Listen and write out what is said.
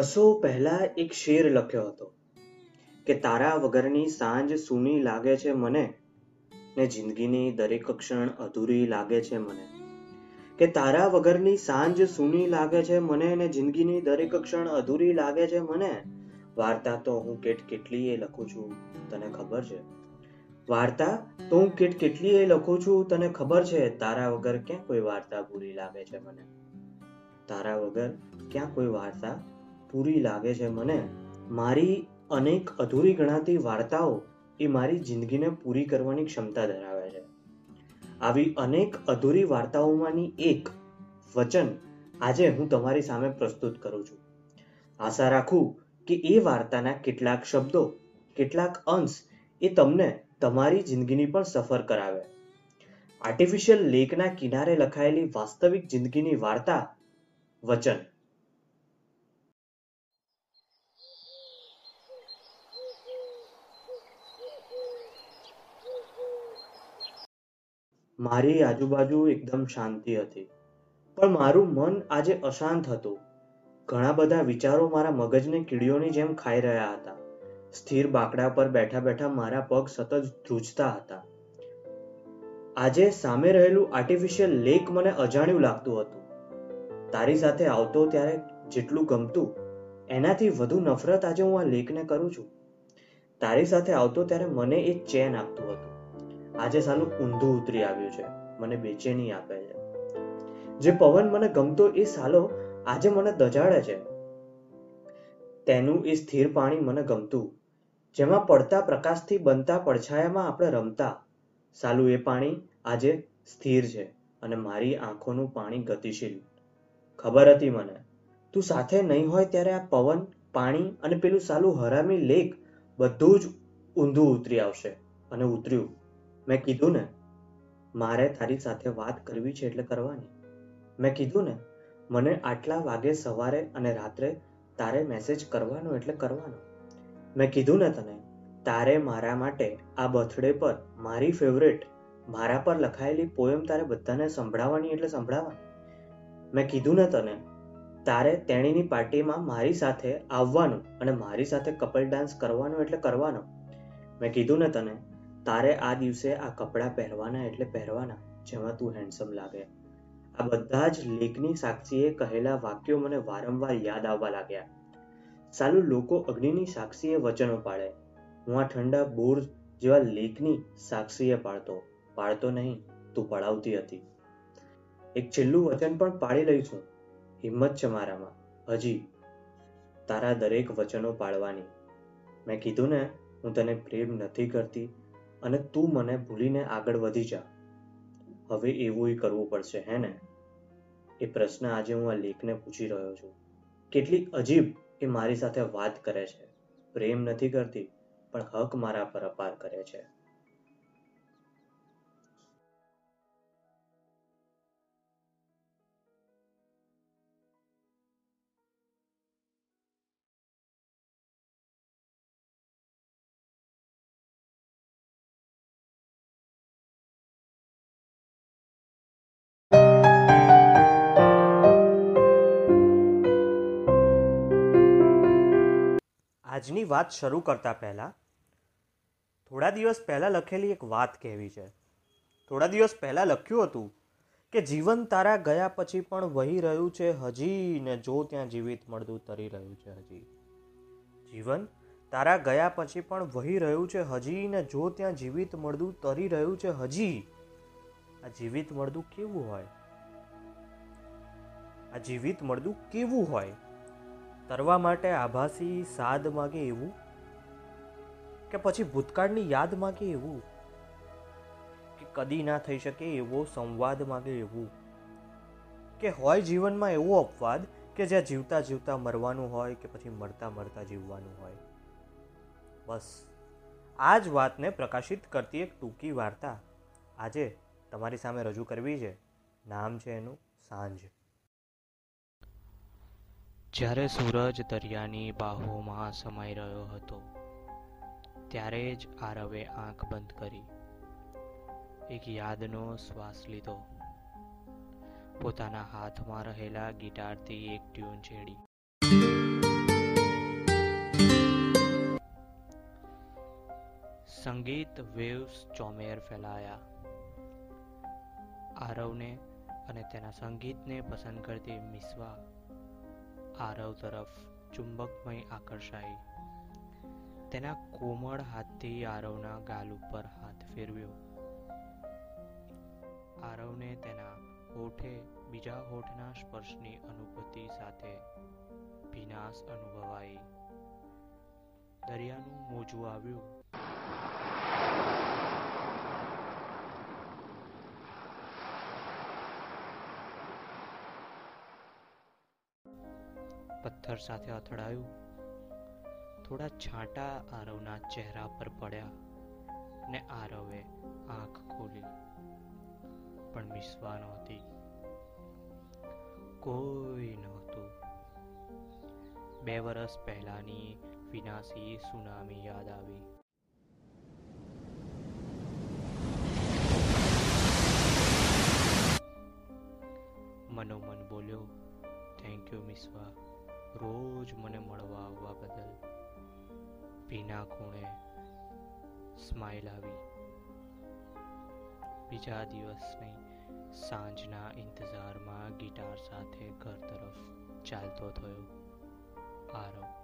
વર્ષો પહેલા એક શેર લખ્યો હતો કે તારા વગરની સાંજ સૂની લાગે છે મને ને જિંદગીની દરેક ક્ષણ અધૂરી લાગે છે મને. કે તારા વગરની સાંજ સૂની લાગે છે મને ને જિંદગીની દરેક ક્ષણ અધૂરી લાગે છે મને? વાર્તા તો હું કેટ કેટલી એ લખું છું, તને ખબર છે? વાર્તા તો હું કેટ કેટલી એ લખું છું, તને ખબર છે? તારા વગર ક્યાં કોઈ વાર્તા પૂરી લાગે છે મને? તારા વગર ક્યાં કોઈ વાર્તા પૂરી લાગે છે મને. મારી અનેક અધૂરી ગણાતી વાર્તાઓ એ મારી જિંદગીને પૂરી કરવાની ક્ષમતા ધરાવે છે. આવી અનેક અધૂરી વાર્તાઓમાંની એક વચન આજે હું તમારી સામે પ્રસ્તુત કરું છું. આશા રાખું કે એ વાર્તાના કેટલાક શબ્દો, કેટલાક અંશ એ તમને તમારી જિંદગીની પણ સફર કરાવે. આર્ટિફિશિયલ લેકના કિનારે લખાયેલી વાસ્તવિક જિંદગીની વાર્તા વચન. મારી આજુબાજુ એકદમ શાંતિ હતી. પણ મારું મન આજે અશાંત હતું. ઘણા બધા વિચારો મારા મગજને કીડીઓની જેમ ખાઈ રહ્યા હતા. સ્થિર બાકડા પર બેઠા બેઠા મારા પગ સતત ધ્રુજતા હતા. આજે સામે રહેલું આર્ટિફિશિયલ લેક મને અજાણ્યું લાગતું હતું. તારી સાથે આવતો ત્યારે જેટલું ગમતું, એનાથી વધુ નફરત આજે હું આ લેકને કરું છું. તારી સાથે આવતો ત્યારે મને એ ચેન આપતું હતું. આજે સાલું ઊંધું ઉતરી આવ્યું છે, મને બેચેની આપે છે. જે પવન મને ગમતો એ સાલો આજે મને દજાડે છે. તેનું એ સ્થિર પાણી મને ગમતું, જેમાં પડતા પ્રકાશથી બનતા પડછાયામાં આપણે રમતા. સાલું એ પાણી આજે સ્થિર છે અને મારી આંખોનું પાણી ગતિશીલ. ખબર હતી મને, તું સાથે નહીં હોય ત્યારે આ પવન, પાણી અને પેલું સાલું હરામી લેક બધું જ ઊંધું ઉતરી આવશે અને ઉતર્યું. મેં કીધું ને, મારે તારી સાથે વાત કરવી છે એટલે કરવાની. મેં કીધું ને, મને આટલા વાગે સવારે અને રાત્રે તારે મેસેજ કરવાનો એટલે કરવાનો. મેં કીધું ને તને, તારે મારા માટે આ બર્થડે પર મારી ફેવરેટ મારા પર લખાયેલી પોયમ તારે બધાને સંભળાવવાની એટલે સંભળાવવાની. મેં કીધું ને તને, તારે તેણીની પાર્ટીમાં મારી સાથે આવવાનું અને મારી સાથે કપલ ડાન્સ કરવાનો એટલે કરવાનો. મેં કીધું ને તને તારે આ દિવસે આ કપડાં પહેરવાના એટલે પહેરવાના, જેમાં તું હેન્ડસમ લાગે. આ બધા જ લેખની સાક્ષીએ કહેલા વાક્યો મને વારંવાર યાદ આવવા લાગ્યા. સાલું લોકો અગ્નિની સાક્ષીએ વચનો પાડે હું આ ઠંડા બોર જેવા લેખની સાક્ષીએ પાડતો. પાડતો નહીં, તું પડાવતી હતી. એક છેલ્લું વચન પણ પાડી લઈ છું. હિંમત છે મારામાં. હજી તારા દરેક વચનો પાડવાની. મેં કીધું ને, હું તને પ્રેમ નથી કરતી. અને તું મને ભૂલીને આગળ વધી જા. હવે એવું કરવું પડશે, હે ને? એ પ્રશ્ન આજે હું આ લેખને પૂછી રહ્યો છું. કેટલી અજીબ એ મારી સાથે વાત કરે છે. પ્રેમ નથી કરતી, પણ હક મારા પર અપાર કરે છે. આજની વાત શરૂ કરતા પહેલાં, થોડા દિવસ પહેલાં લખેલી એક વાત કહેવી છે. થોડા દિવસ પહેલાં લખ્યું હતું કે, જીવન તારા ગયા પછી પણ વહી રહ્યું છે હજી ને જો ત્યાં જીવિત મળતું તરી રહ્યું છે હજી. જીવન તારા ગયા પછી પણ વહી રહ્યું છે હજી ને જો ત્યાં જીવિત મળતું તરી રહ્યું છે હજી. આ જીવિત મળતું કેવું હોય? આ જીવિત મળતું કેવું હોય? તરવા માટે આભાસી સાદ માગે એવું? કે પછી ભૂતકાળની યાદ માગે એવું? કે કદી ના થઈ શકે એવો સંવાદ માગે એવું? કે હોય જીવનમાં એવો અપવાદ કે જ્યાં જીવતા જીવતા મરવાનું હોય કે પછી મરતા મરતા જીવવાનું હોય? બસ, આ જ વાતને પ્રકાશિત કરતી એક ટૂંકી વાર્તા. આજે તમારી સામે રજૂ કરવી છે. નામ છે એનું સાંજ. જ્યારે સૂરજ દરિયાની બાહોમાં સમાઈ રહ્યો હતો, ત્યારે જ આરવે આંખ બંધ કરી, એક યાદનો શ્વાસ લીધો. પોતાના હાથમાં રહેલા ગિટારથી એક ટ્યુન છેડી. સંગીત વેવ્સ ચોમેર ફેલાયા. આરવને અને તેના સંગીતને પસંદ કરતી મિસ્વા આરવ તરફ ચુંબકમય આકર્ષાઈ. તેના કોમળ હાથથી આરવના ગાલ ઉપર હાથ ફેરવ્યો. આરવને તેના હોઠે બીજા હોઠના સ્પર્શની અનુભૂતિ સાથે ભીનાશ અનુભવાઈ. દરિયાનું મોજું આવ્યું. પથ્થર સાથે અથડાયું. થોડા છાંટા આરવના ચહેરા પર પડ્યા ને આરવે આંખ ખોલી. પણ મિસવા નહોતી કોઈ નહોતું. બે વર્ષ પહેલાની વિનાશી સુનામી યાદ આવી. મનોમન બોલ્યો થેન્ક યુ મિસવા. રોજ મને મળવા આવવા બદલ ભીના ખૂણે સ્માઇલ આવી. બીજા દિવસની સાંજના ઇંતજારમાં ગિટાર સાથે ઘર તરફ ચાલતો થયો. આરવ